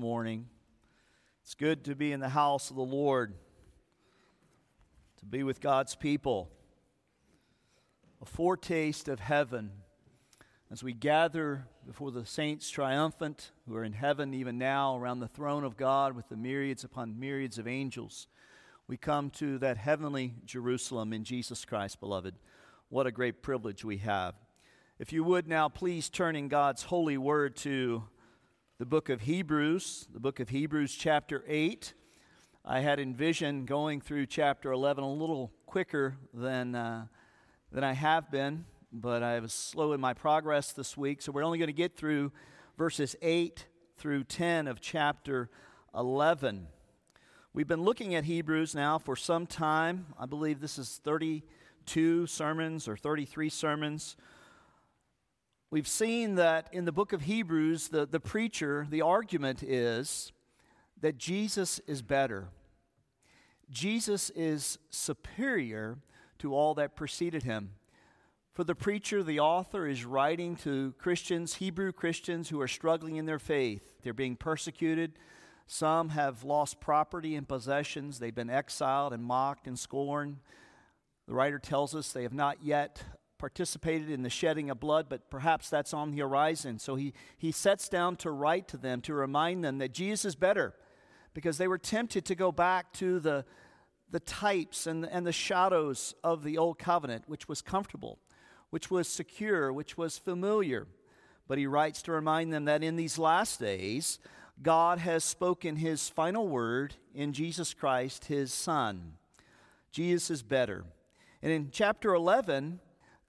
morning. It's good to be in the house of the Lord, to be with God's people. A foretaste of heaven as we gather before the saints triumphant who are in heaven even now around the throne of God with the myriads upon myriads of angels. We come to that heavenly Jerusalem in Jesus Christ, beloved. What a great privilege we have. If you would now please turn in God's holy word to the book of Hebrews, the book of Hebrews, chapter 8. I had envisioned going through chapter 11 a little quicker than, uh, than I have been, but I was slow in my progress this week, so we're only going to get through verses 8 through 10 of chapter 11. We've been looking at Hebrews now for some time. I believe this is 32 sermons or 33 sermons. We've seen that in the book of Hebrews, the, the preacher, the argument is that Jesus is better. Jesus is superior to all that preceded him. For the preacher, the author is writing to Christians, Hebrew Christians who are struggling in their faith. They're being persecuted. Some have lost property and possessions. They've been exiled and mocked and scorned. The writer tells us they have not yet participated in the shedding of blood, but perhaps that's on the horizon. So he, he sets down to write to them to remind them that Jesus is better because they were tempted to go back to the, the types and, and the shadows of the old covenant, which was comfortable, which was secure, which was familiar. But he writes to remind them that in these last days, God has spoken his final word in Jesus Christ, his Son. Jesus is better. And in chapter 11,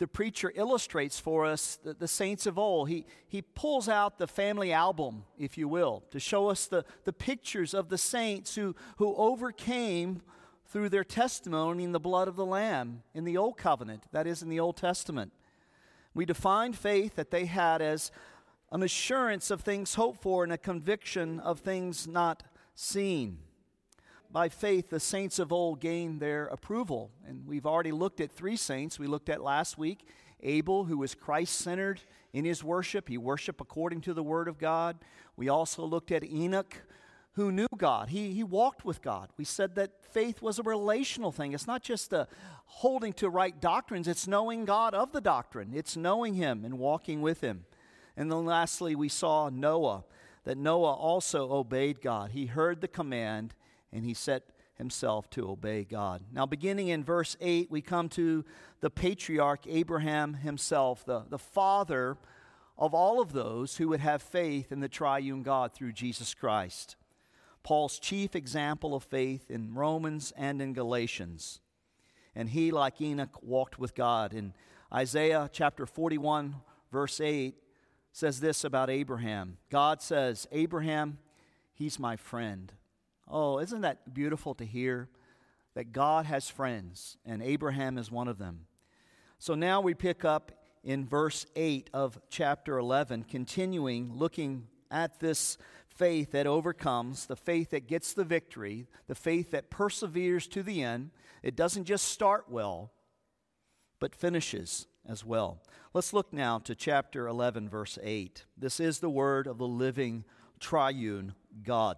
the preacher illustrates for us the, the, saints of old. He, he pulls out the family album, if you will, to show us the, the pictures of the saints who, who overcame through their testimony in the blood of the Lamb in the Old Covenant, that is, in the Old Testament. We define faith that they had as an assurance of things hoped for and a conviction of things not seen by faith, the saints of old gained their approval. And we've already looked at three saints. We looked at last week Abel, who was Christ centered in his worship. He worshiped according to the word of God. We also looked at Enoch, who knew God. He, he walked with God. We said that faith was a relational thing. It's not just a holding to right doctrines, it's knowing God of the doctrine, it's knowing Him and walking with Him. And then lastly, we saw Noah, that Noah also obeyed God. He heard the command and he set himself to obey God. Now, beginning in verse 8, we come to the patriarch Abraham himself, the, the father of all of those who would have faith in the triune God through Jesus Christ. Paul's chief example of faith in Romans and in Galatians. And he, like Enoch, walked with God. In Isaiah chapter 41, verse 8, says this about Abraham God says, Abraham, he's my friend. Oh, isn't that beautiful to hear? That God has friends, and Abraham is one of them. So now we pick up in verse 8 of chapter 11, continuing looking at this faith that overcomes, the faith that gets the victory, the faith that perseveres to the end. It doesn't just start well, but finishes as well. Let's look now to chapter 11, verse 8. This is the word of the living triune God.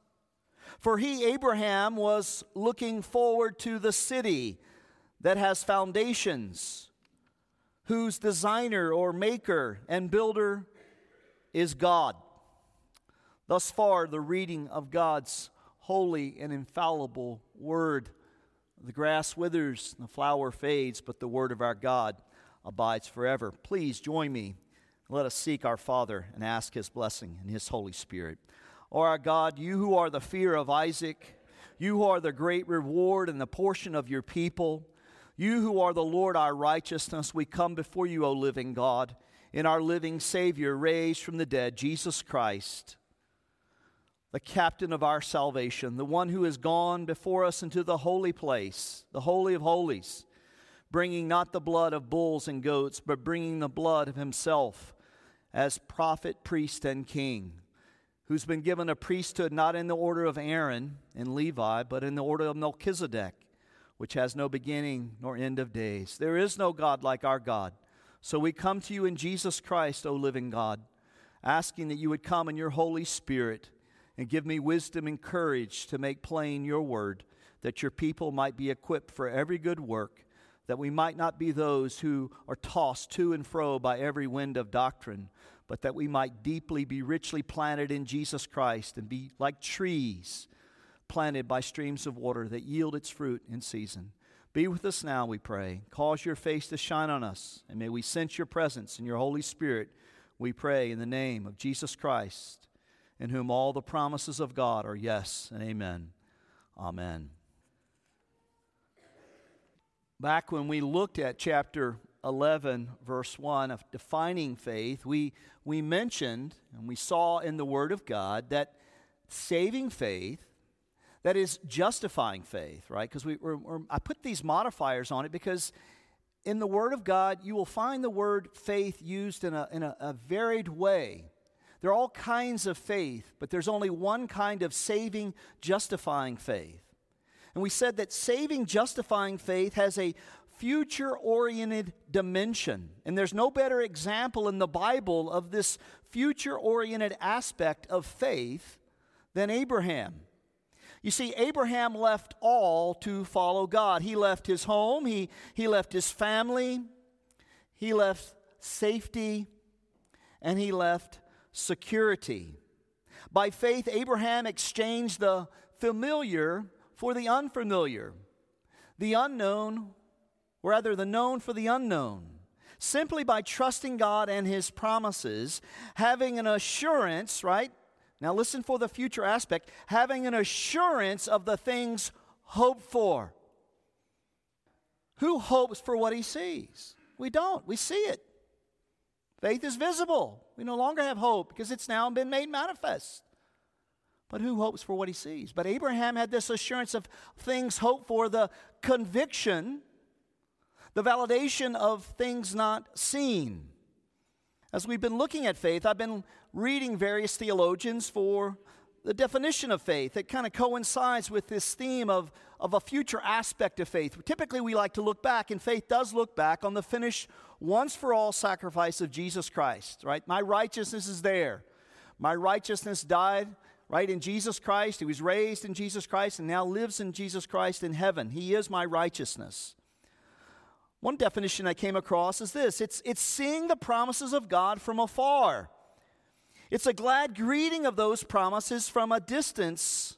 For he, Abraham, was looking forward to the city that has foundations, whose designer or maker and builder is God. Thus far, the reading of God's holy and infallible word. The grass withers, the flower fades, but the word of our God abides forever. Please join me. Let us seek our Father and ask his blessing and his Holy Spirit. O our God, you who are the fear of Isaac, you who are the great reward and the portion of your people, you who are the Lord our righteousness, we come before you, O living God, in our living Savior raised from the dead, Jesus Christ. the captain of our salvation, the one who has gone before us into the holy place, the Holy of Holies, bringing not the blood of bulls and goats, but bringing the blood of himself as prophet, priest, and king, who's been given a priesthood not in the order of Aaron and Levi, but in the order of Melchizedek, which has no beginning nor end of days. There is no God like our God. So we come to you in Jesus Christ, O living God, asking that you would come in your Holy Spirit and give me wisdom and courage to make plain your word, that your people might be equipped for every good work, that we might not be those who are tossed to and fro by every wind of doctrine, but that we might deeply be richly planted in Jesus Christ and be like trees planted by streams of water that yield its fruit in season. Be with us now, we pray. Cause your face to shine on us, and may we sense your presence in your Holy Spirit, we pray in the name of Jesus Christ in whom all the promises of God are yes and amen. Amen. Back when we looked at chapter 11, verse 1 of defining faith, we, we mentioned and we saw in the Word of God that saving faith, that is justifying faith, right? Because we, we're, we're, I put these modifiers on it because in the Word of God, you will find the word faith used in a, in a, a varied way. There are all kinds of faith, but there's only one kind of saving, justifying faith. And we said that saving, justifying faith has a future oriented dimension. And there's no better example in the Bible of this future oriented aspect of faith than Abraham. You see, Abraham left all to follow God. He left his home, he, he left his family, he left safety, and he left security. By faith, Abraham exchanged the familiar for the unfamiliar, the unknown, rather, the known for the unknown. Simply by trusting God and His promises, having an assurance, right? Now, listen for the future aspect having an assurance of the things hoped for. Who hopes for what he sees? We don't. We see it. Faith is visible. We no longer have hope because it's now been made manifest. But who hopes for what he sees? But Abraham had this assurance of things hoped for, the conviction, the validation of things not seen. As we've been looking at faith, I've been reading various theologians for the definition of faith It kind of coincides with this theme of, of a future aspect of faith. Typically, we like to look back, and faith does look back on the finished once for all sacrifice of Jesus Christ, right? My righteousness is there. My righteousness died, right, in Jesus Christ. He was raised in Jesus Christ and now lives in Jesus Christ in heaven. He is my righteousness. One definition I came across is this it's, it's seeing the promises of God from afar. It's a glad greeting of those promises from a distance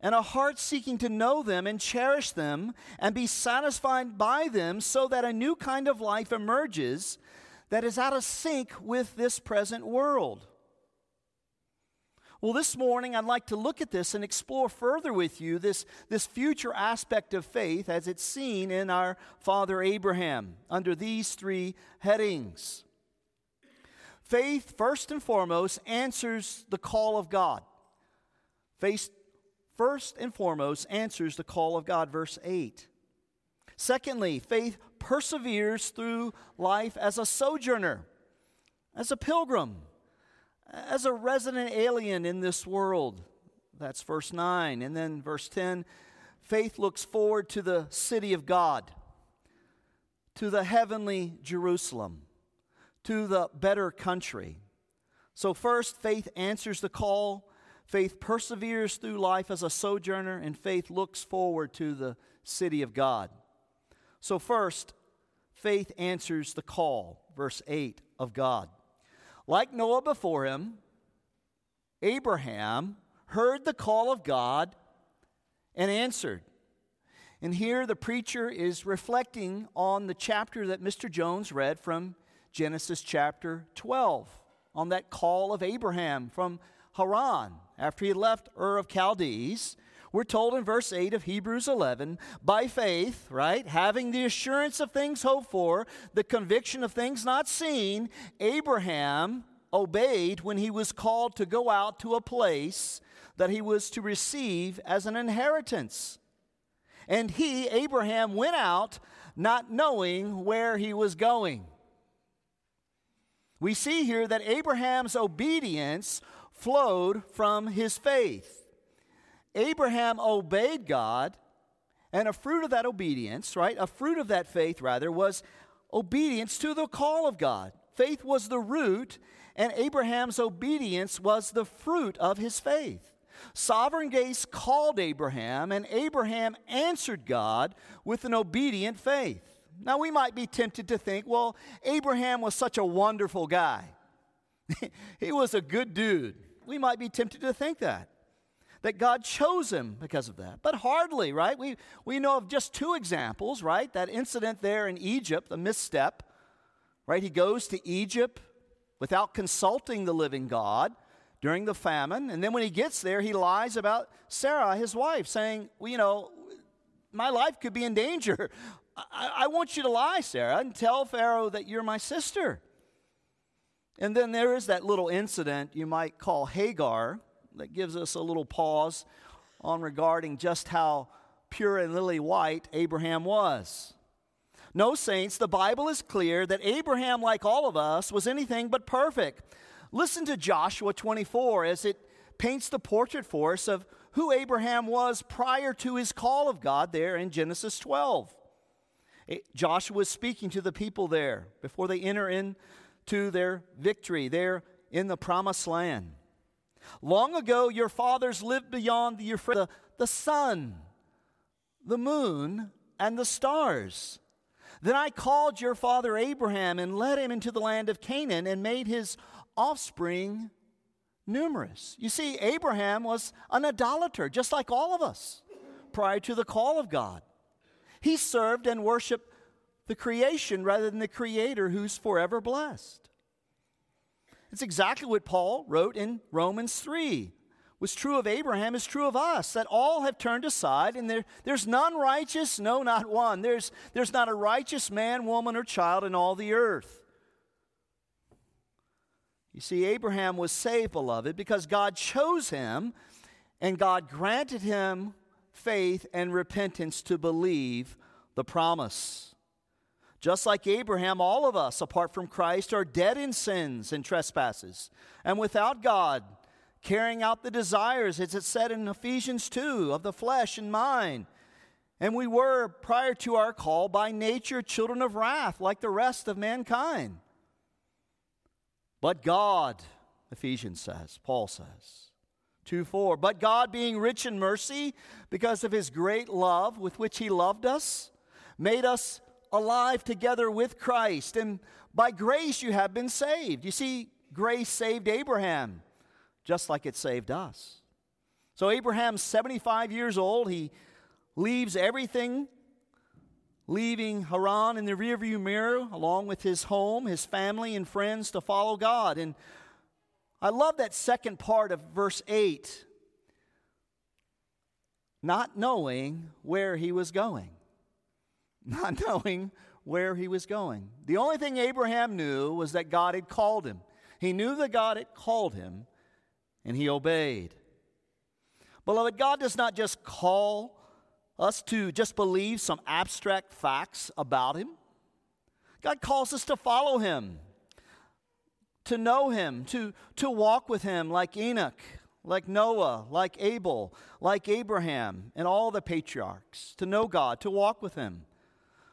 and a heart seeking to know them and cherish them and be satisfied by them so that a new kind of life emerges that is out of sync with this present world. Well, this morning I'd like to look at this and explore further with you this, this future aspect of faith as it's seen in our father Abraham under these three headings. Faith, first and foremost, answers the call of God. Faith, first and foremost, answers the call of God, verse 8. Secondly, faith perseveres through life as a sojourner, as a pilgrim, as a resident alien in this world. That's verse 9. And then verse 10 faith looks forward to the city of God, to the heavenly Jerusalem to the better country. So, first, faith answers the call. Faith perseveres through life as a sojourner, and faith looks forward to the city of God. So, first, faith answers the call, verse 8 of God. Like Noah before him, Abraham heard the call of God and answered. And here the preacher is reflecting on the chapter that Mr. Jones read from Genesis chapter 12 on that call of Abraham from Haran after he left Ur of Chaldees. We're told in verse 8 of Hebrews 11, by faith, right, having the assurance of things hoped for, the conviction of things not seen, Abraham obeyed when he was called to go out to a place that he was to receive as an inheritance. And he, Abraham, went out not knowing where he was going. We see here that Abraham's obedience flowed from his faith. Abraham obeyed God, and a fruit of that obedience, right? A fruit of that faith, rather, was obedience to the call of God. Faith was the root, and Abraham's obedience was the fruit of his faith. Sovereign grace called Abraham, and Abraham answered God with an obedient faith. Now, we might be tempted to think, well, Abraham was such a wonderful guy. he was a good dude. We might be tempted to think that. That God chose him because of that. But hardly, right? We, we know of just two examples, right? That incident there in Egypt, the misstep, right? He goes to Egypt without consulting the living God during the famine. And then when he gets there, he lies about Sarah, his wife, saying, well, you know, my life could be in danger. I, I want you to lie, Sarah, and tell Pharaoh that you're my sister. And then there is that little incident you might call Hagar that gives us a little pause on regarding just how pure and lily white Abraham was. No, saints, the Bible is clear that Abraham, like all of us, was anything but perfect. Listen to Joshua 24 as it paints the portrait for us of who Abraham was prior to his call of God there in Genesis 12. Joshua is speaking to the people there before they enter into their victory there in the promised land. Long ago, your fathers lived beyond the Euphrates, the, sun, the moon, and the stars. Then I called your father Abraham and led him into the land of Canaan and made his offspring numerous. You see, Abraham was an idolater, just like all of us, prior to the call of God. He served and worshiped the creation rather than the creator who's forever blessed. It's exactly what Paul wrote in Romans 3. Was true of Abraham is true of us, that all have turned aside, and there, there's none righteous, no, not one. There's, there's not a righteous man, woman, or child in all the earth. You see, Abraham was saved, beloved, because God chose him and God granted him faith and repentance to believe the promise. Just like Abraham, all of us, apart from Christ, are dead in sins and trespasses. And without God, carrying out the desires, as it said in Ephesians 2, of the flesh and mind. And we were, prior to our call, by nature children of wrath, like the rest of mankind. But God, Ephesians says, Paul says, 2 4. But God, being rich in mercy, because of his great love with which he loved us, made us alive together with Christ. And by grace you have been saved. You see, grace saved Abraham, just like it saved us. So Abraham's 75 years old. He leaves everything, leaving Haran in the rearview mirror, along with his home, his family, and friends to follow God. And I love that second part of verse 8 not knowing where he was going. Not knowing where he was going. The only thing Abraham knew was that God had called him. He knew that God had called him, and he obeyed. Beloved, God does not just call us to just believe some abstract facts about him. God calls us to follow him to know him, to, to walk with him like Enoch, like Noah, like Abel, like Abraham, and all the patriarchs, to know God, to walk with him.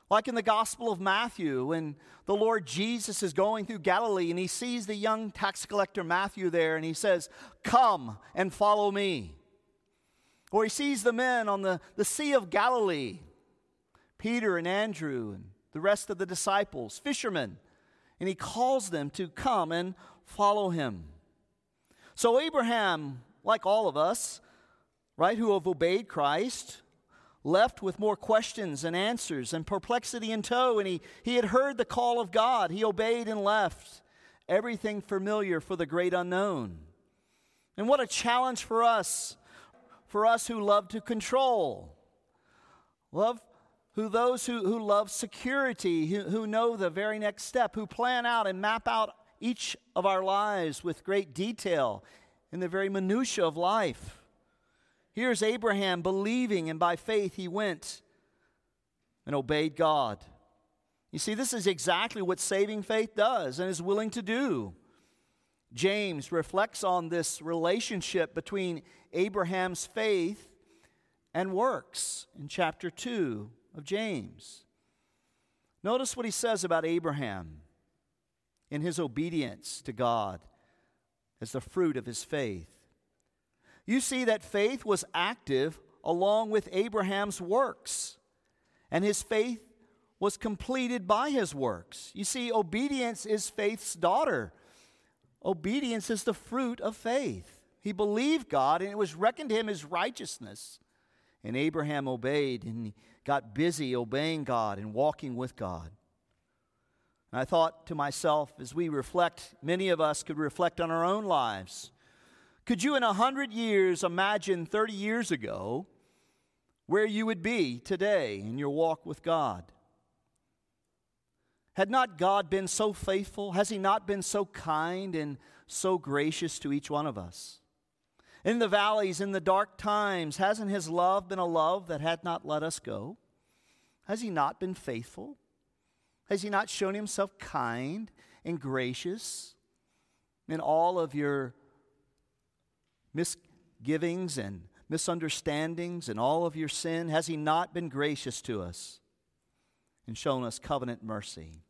Like in the Gospel of Matthew, when the Lord Jesus is going through Galilee and he sees the young tax collector Matthew there and he says, Come and follow me. Or he sees the men on the, the Sea of Galilee, Peter and Andrew and the rest of the disciples, fishermen and he calls them to come and follow him. So, Abraham, like all of us, right, who have obeyed Christ, left with more questions and answers and perplexity in tow, and he, he had heard the call of God. He obeyed and left everything familiar for the great unknown. And what a challenge for us, for us who love to control, love who those who, who love security, who, who know the very next step, who plan out and map out each of our lives with great detail in the very minutiae of life. Here's Abraham believing, and by faith he went and obeyed God. You see, this is exactly what saving faith does and is willing to do. James reflects on this relationship between Abraham's faith and works in chapter 2 of James. Notice what he says about Abraham in his obedience to God as the fruit of his faith. You see that faith was active along with Abraham's works, and his faith was completed by his works. You see, obedience is faith's daughter. Obedience is the fruit of faith. He believed God, and it was reckoned to him as righteousness. And Abraham obeyed and got busy obeying God and walking with God. And I thought to myself, as we reflect, many of us could reflect on our own lives. Could you, in a hundred years, imagine 30 years ago where you would be today in your walk with God? Had not God been so faithful? Has He not been so kind and so gracious to each one of us? In the valleys, in the dark times, hasn't His love been a love that had not let us go? Has He not been faithful? Has He not shown Himself kind and gracious in all of your misgivings and misunderstandings and all of your sin? Has He not been gracious to us and shown us covenant mercy?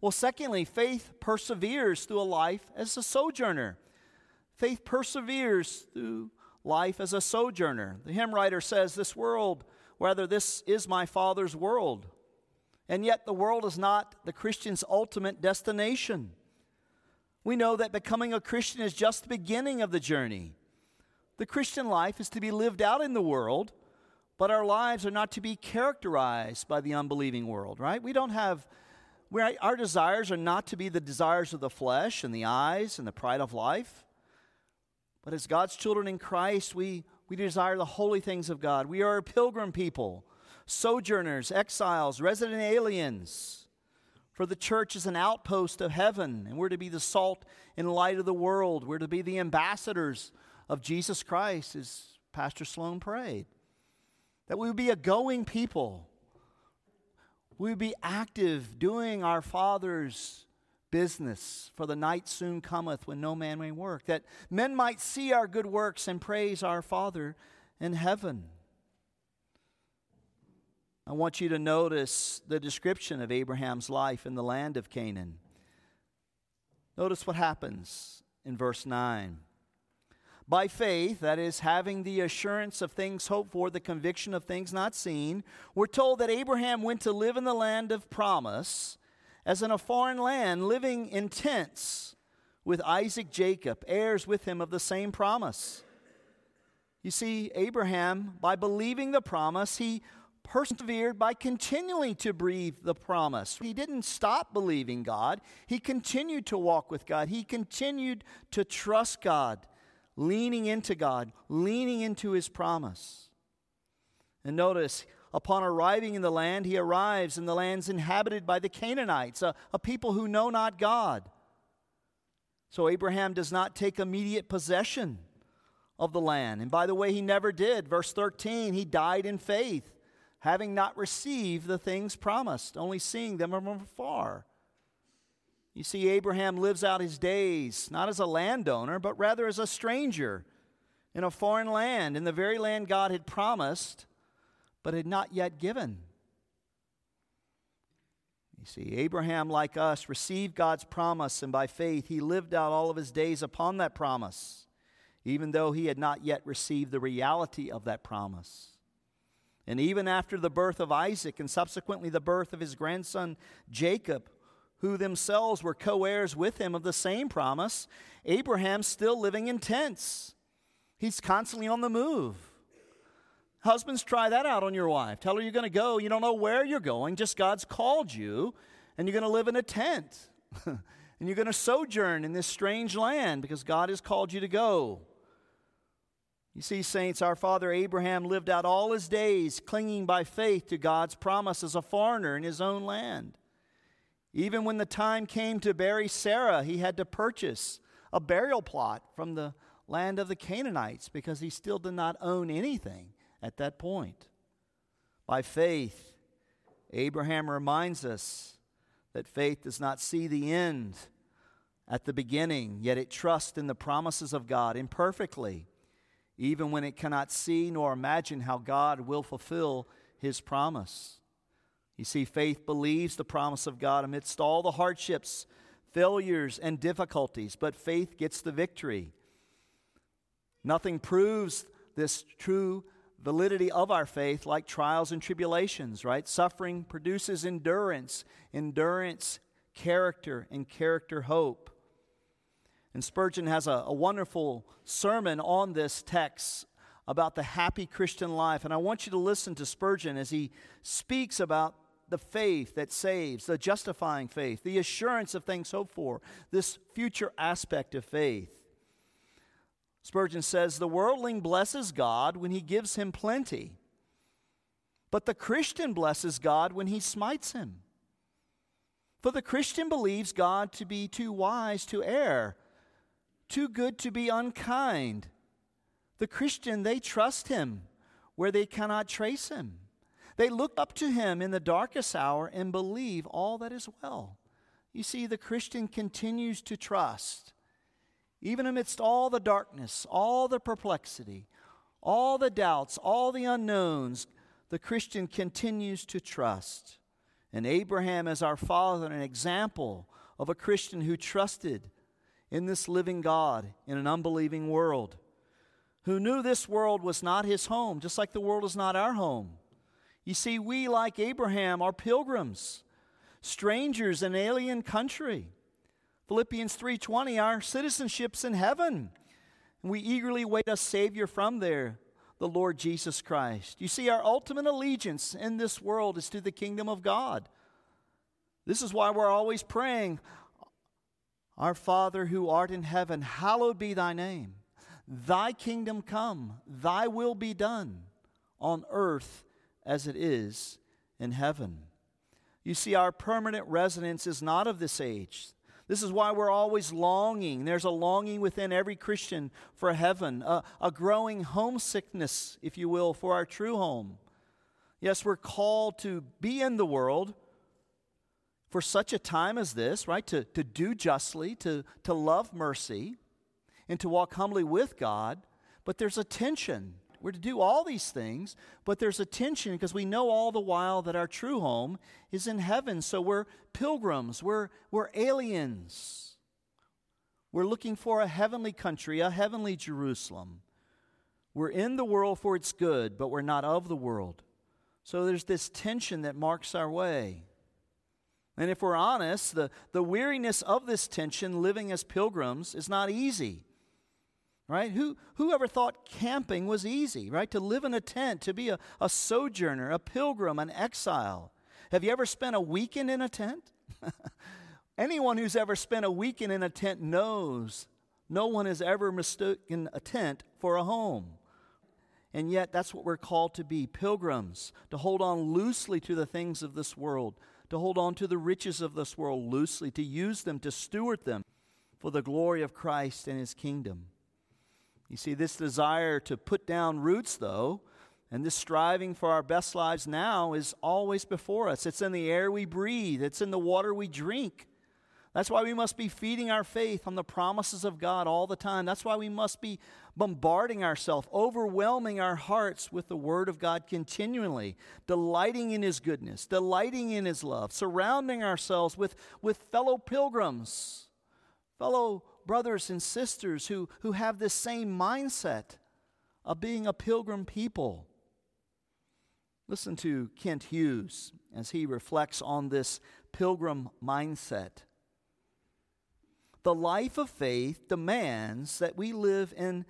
Well, secondly, faith perseveres through a life as a sojourner. Faith perseveres through life as a sojourner. The hymn writer says, This world, whether this is my Father's world. And yet, the world is not the Christian's ultimate destination. We know that becoming a Christian is just the beginning of the journey. The Christian life is to be lived out in the world, but our lives are not to be characterized by the unbelieving world, right? We don't have, our desires are not to be the desires of the flesh and the eyes and the pride of life. But as God's children in Christ, we, we desire the holy things of God. We are a pilgrim people sojourners, exiles, resident aliens. For the church is an outpost of heaven, and we're to be the salt and light of the world. We're to be the ambassadors of Jesus Christ, as Pastor Sloan prayed. That we would be a going people. We would be active, doing our Father's business, for the night soon cometh when no man may work. That men might see our good works and praise our Father in heaven. I want you to notice the description of Abraham's life in the land of Canaan. Notice what happens in verse 9. By faith, that is, having the assurance of things hoped for, the conviction of things not seen, we're told that Abraham went to live in the land of promise, as in a foreign land, living in tents with Isaac, Jacob, heirs with him of the same promise. You see, Abraham, by believing the promise, he persevered by continuing to breathe the promise. He didn't stop believing God, he continued to walk with God, he continued to trust God, leaning into God, leaning into his promise. And notice, upon arriving in the land, he arrives in the lands inhabited by the Canaanites, a, a people who know not God. So Abraham does not take immediate possession of the land. And by the way, he never did. Verse 13, he died in faith having not received the things promised, only seeing them from afar. You see, Abraham lives out his days not as a landowner, but rather as a stranger in a foreign land, in the very land God had promised, but had not yet given. You see, Abraham, like us, received God's promise, and by faith he lived out all of his days upon that promise, even though he had not yet received the reality of that promise. And even after the birth of Isaac and subsequently the birth of his grandson Jacob, who themselves were co heirs with him of the same promise, Abraham still living in tents. He's constantly on the move. Husbands, try that out on your wife. Tell her you're going to go. You don't know where you're going, just God's called you, and you're going to live in a tent. and you're going to sojourn in this strange land because God has called you to go. You see, saints, our father Abraham lived out all his days clinging by faith to God's promise as a foreigner in his own land. Even when the time came to bury Sarah, he had to purchase a burial plot from the land of the Canaanites because he still did not own anything at that point. By faith, Abraham reminds us that faith does not see the end at the beginning, yet it trusts in the promises of God imperfectly, even when it cannot see nor imagine how God will fulfill his promise. You see, faith believes the promise of God amidst all the hardships, failures, and difficulties, but faith gets the victory. Nothing proves this true validity of our faith like trials and tribulations, right? Suffering produces endurance, endurance, character, and character, hope. And Spurgeon has a, a wonderful sermon on this text about the happy Christian life. And I want you to listen to Spurgeon as he speaks about the faith that saves, the justifying faith, the assurance of things hoped for, this future aspect of faith. Spurgeon says, The worldling blesses God when he gives him plenty, but the Christian blesses God when he smites him. For the Christian believes God to be too wise to err, too good to be unkind. The Christian, they trust him where they cannot trace him. They look up to him in the darkest hour and believe all that is well. You see, the Christian continues to trust. Even amidst all the darkness, all the perplexity, all the doubts, all the unknowns, the Christian continues to trust. And Abraham is our father, an example of a Christian who trusted in this living God in an unbelieving world, who knew this world was not his home, just like the world is not our home. You see, we, like Abraham, are pilgrims, strangers in alien country. Philippians 3:20, our citizenship's in heaven. And we eagerly wait a Savior from there, the Lord Jesus Christ. You see, our ultimate allegiance in this world is to the kingdom of God. This is why we're always praying, Our Father who art in heaven, hallowed be thy name. Thy kingdom come, thy will be done on earth as it is in heaven. You see, our permanent residence is not of this age. This is why we're always longing. There's a longing within every Christian for heaven, a, a, growing homesickness, if you will, for our true home. Yes, we're called to be in the world for such a time as this, right? To, to do justly, to, to love mercy, and to walk humbly with God. But there's a tension we're to do all these things, but there's a tension because we know all the while that our true home is in heaven. So we're pilgrims, we're, we're aliens. We're looking for a heavenly country, a heavenly Jerusalem. We're in the world for its good, but we're not of the world. So there's this tension that marks our way. And if we're honest, the, the weariness of this tension, living as pilgrims, is not easy right? Who, whoever thought camping was easy, right? To live in a tent, to be a, a sojourner, a pilgrim, an exile. Have you ever spent a weekend in a tent? Anyone who's ever spent a weekend in a tent knows no one has ever mistaken a tent for a home. And yet, that's what we're called to be pilgrims, to hold on loosely to the things of this world, to hold on to the riches of this world loosely, to use them, to steward them for the glory of Christ and his kingdom. You see, this desire to put down roots, though, and this striving for our best lives now is always before us. It's in the air we breathe, it's in the water we drink. That's why we must be feeding our faith on the promises of God all the time. That's why we must be bombarding ourselves, overwhelming our hearts with the Word of God continually, delighting in His goodness, delighting in His love, surrounding ourselves with, with fellow pilgrims, fellow brothers and sisters who, who have this same mindset of being a pilgrim people. Listen to Kent Hughes as he reflects on this pilgrim mindset. The life of faith demands that we live in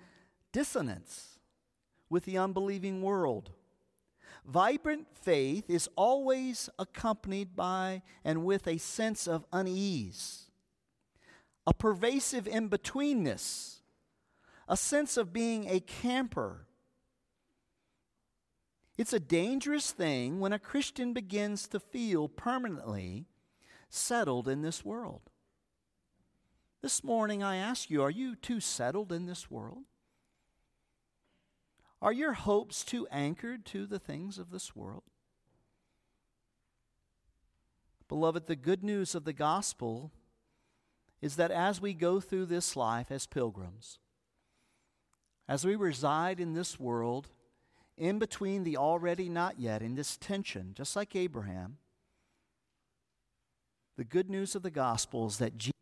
dissonance with the unbelieving world. Vibrant faith is always accompanied by and with a sense of unease a pervasive in betweenness, a sense of being a camper. It's a dangerous thing when a Christian begins to feel permanently settled in this world. This morning, I ask you, are you too settled in this world? Are your hopes too anchored to the things of this world? Beloved, the good news of the gospel is that as we go through this life as pilgrims, as we reside in this world, in between the already not yet, in this tension, just like Abraham, the good news of the gospel is that Jesus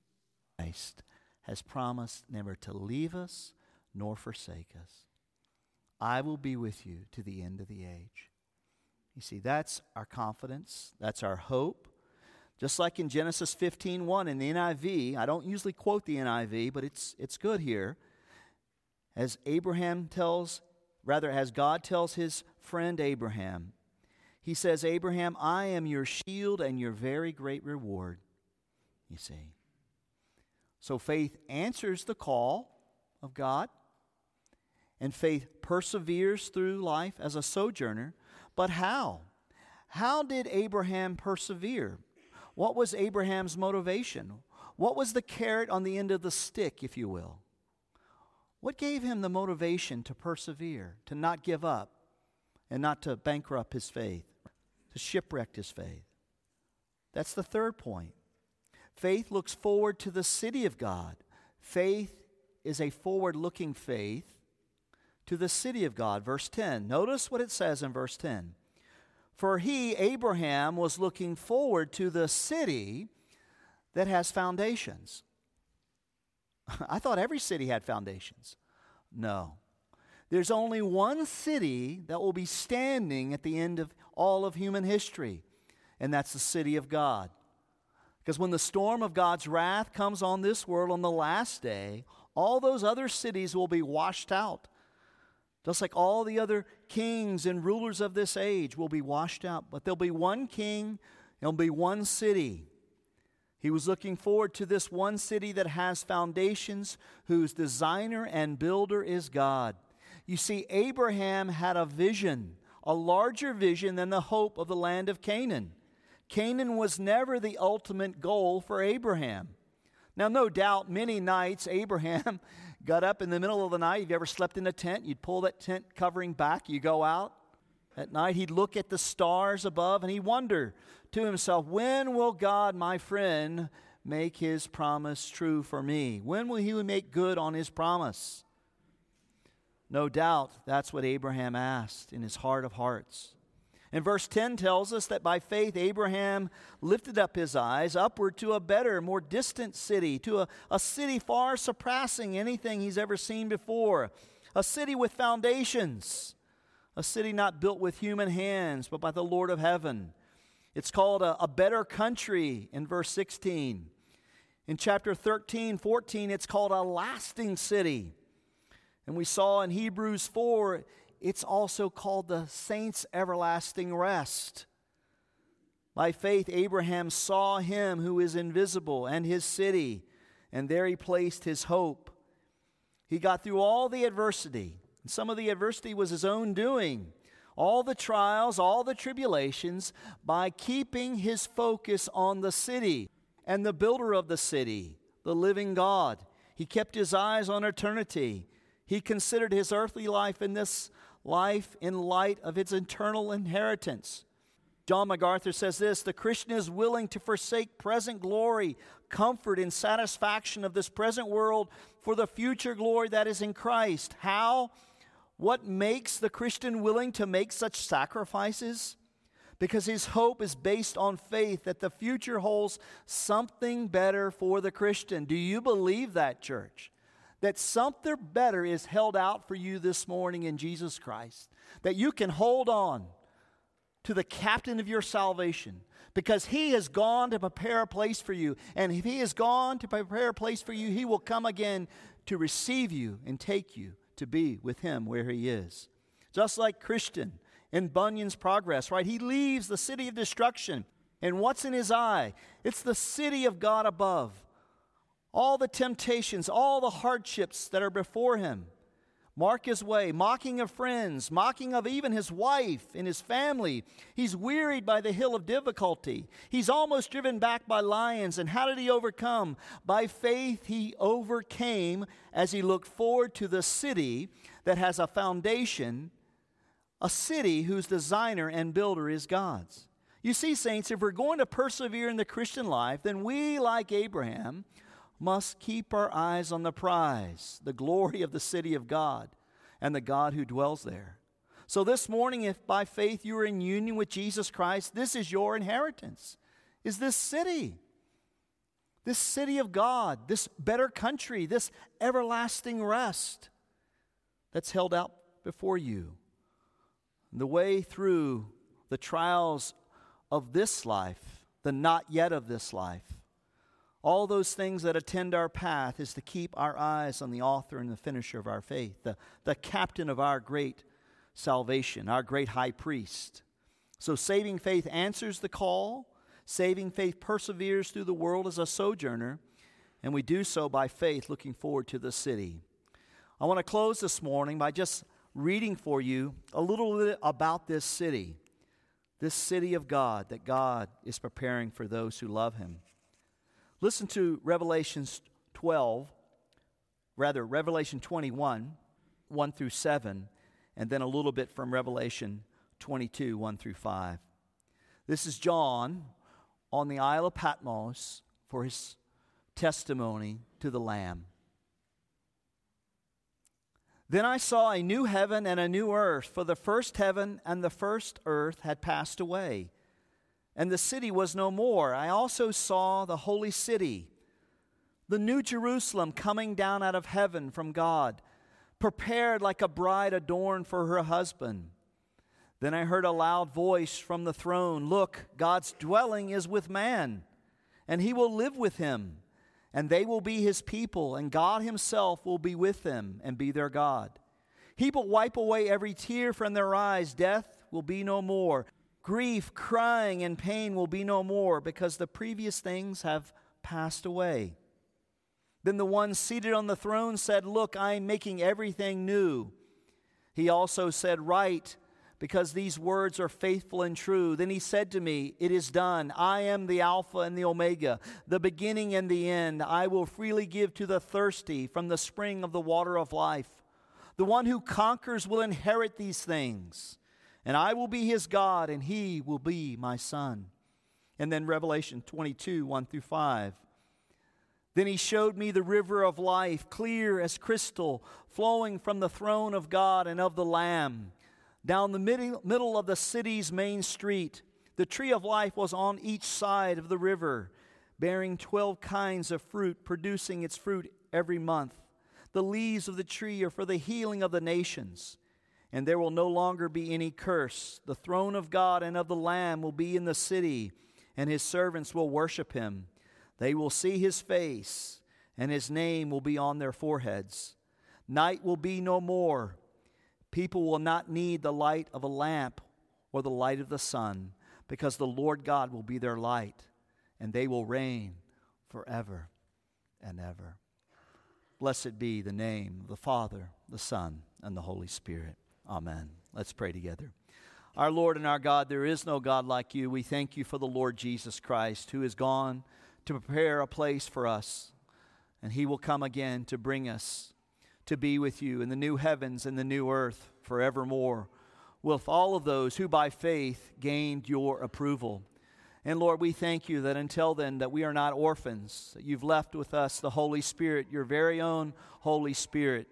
Christ has promised never to leave us nor forsake us. I will be with you to the end of the age. You see, that's our confidence, that's our hope. Just like in Genesis 15:1 in the NIV, I don't usually quote the NIV, but it's it's good here. As Abraham tells, rather as God tells his friend Abraham, he says, "Abraham, I am your shield and your very great reward." You see. So faith answers the call of God, and faith perseveres through life as a sojourner. But how? How did Abraham persevere? What was Abraham's motivation? What was the carrot on the end of the stick, if you will? What gave him the motivation to persevere, to not give up, and not to bankrupt his faith, to shipwreck his faith? That's the third point. Faith looks forward to the city of God. Faith is a forward looking faith to the city of God. Verse 10. Notice what it says in verse 10. For he, Abraham, was looking forward to the city that has foundations. I thought every city had foundations. No. There's only one city that will be standing at the end of all of human history, and that's the city of God. Because when the storm of God's wrath comes on this world on the last day, all those other cities will be washed out. Just like all the other kings and rulers of this age will be washed out. But there'll be one king, there'll be one city. He was looking forward to this one city that has foundations, whose designer and builder is God. You see, Abraham had a vision, a larger vision than the hope of the land of Canaan. Canaan was never the ultimate goal for Abraham. Now, no doubt, many nights Abraham got up in the middle of the night. Have you ever slept in a tent? You'd pull that tent covering back, you go out. At night, he'd look at the stars above and he'd wonder to himself, When will God, my friend, make his promise true for me? When will he make good on his promise? No doubt that's what Abraham asked in his heart of hearts. And verse 10 tells us that by faith Abraham lifted up his eyes upward to a better, more distant city, to a, a city far surpassing anything he's ever seen before, a city with foundations, a city not built with human hands, but by the Lord of heaven. It's called a, a better country in verse 16. In chapter 13, 14, it's called a lasting city. And we saw in Hebrews 4, it's also called the saints' everlasting rest. By faith, Abraham saw him who is invisible and his city, and there he placed his hope. He got through all the adversity. Some of the adversity was his own doing. All the trials, all the tribulations, by keeping his focus on the city and the builder of the city, the living God. He kept his eyes on eternity. He considered his earthly life in this life in light of its eternal inheritance. John MacArthur says this The Christian is willing to forsake present glory, comfort, and satisfaction of this present world for the future glory that is in Christ. How? What makes the Christian willing to make such sacrifices? Because his hope is based on faith that the future holds something better for the Christian. Do you believe that, church? That something better is held out for you this morning in Jesus Christ. That you can hold on to the captain of your salvation because he has gone to prepare a place for you. And if he has gone to prepare a place for you, he will come again to receive you and take you to be with him where he is. Just like Christian in Bunyan's progress, right? He leaves the city of destruction. And what's in his eye? It's the city of God above all the temptations, all the hardships that are before him. mark his way, mocking of friends, mocking of even his wife and his family. He's wearied by the hill of difficulty. He's almost driven back by lions. And how did he overcome? By faith, he overcame as he looked forward to the city that has a foundation, a city whose designer and builder is God's. You see, saints, if we're going to persevere in the Christian life, then we, like Abraham, must keep our eyes on the prize, the glory of the city of God and the God who dwells there. So, this morning, if by faith you are in union with Jesus Christ, this is your inheritance, is this city, this city of God, this better country, this everlasting rest that's held out before you. The way through the trials of this life, the not yet of this life, all those things that attend our path is to keep our eyes on the author and the finisher of our faith, the, the captain of our great salvation, our great high priest. So, saving faith answers the call. Saving faith perseveres through the world as a sojourner, and we do so by faith, looking forward to the city. I want to close this morning by just reading for you a little bit about this city, this city of God that God is preparing for those who love Him. Listen to Revelations 12, rather, Revelation 21, 1 through 7, and then a little bit from Revelation 22, 1 through 5. This is John on the Isle of Patmos for his testimony to the Lamb. Then I saw a new heaven and a new earth, for the first heaven and the first earth had passed away and the city was no more. I also saw the holy city, the new Jerusalem coming down out of heaven from God, prepared like a bride adorned for her husband. Then I heard a loud voice from the throne Look, God's dwelling is with man, and he will live with him, and they will be his people, and God himself will be with them and be their God. He will wipe away every tear from their eyes. Death will be no more. Grief, crying, and pain will be no more because the previous things have passed away. Then the one seated on the throne said, Look, I am making everything new. He also said, Write, because these words are faithful and true. Then he said to me, It is done. I am the Alpha and the Omega, the beginning and the end. I will freely give to the thirsty from the spring of the water of life. The one who conquers will inherit these things and I will be his God, and he will be my son. And then Revelation 22, 1 through 5. Then he showed me the river of life, clear as crystal, flowing from the throne of God and of the Lamb. Down the middle of the city's main street, the tree of life was on each side of the river, bearing twelve kinds of fruit, producing its fruit every month. The leaves of the tree are for the healing of the nations and there will no longer be any curse. The throne of God and of the Lamb will be in the city, and his servants will worship him. They will see his face, and his name will be on their foreheads. Night will be no more. People will not need the light of a lamp or the light of the sun, because the Lord God will be their light, and they will reign forever and ever. Blessed be the name of the Father, the Son, and the Holy Spirit. Amen. Let's pray together. Our Lord and our God, there is no God like you. We thank you for the Lord Jesus Christ who has gone to prepare a place for us, and he will come again to bring us to be with you in the new heavens and the new earth forevermore with all of those who by faith gained your approval. And Lord, we thank you that until then that we are not orphans, that you've left with us the Holy Spirit, your very own Holy Spirit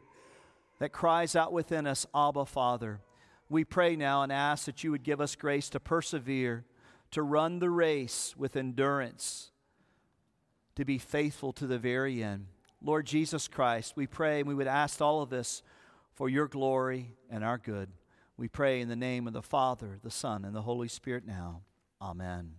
that cries out within us, Abba, Father. We pray now and ask that you would give us grace to persevere, to run the race with endurance, to be faithful to the very end. Lord Jesus Christ, we pray and we would ask all of this for your glory and our good. We pray in the name of the Father, the Son, and the Holy Spirit now. Amen.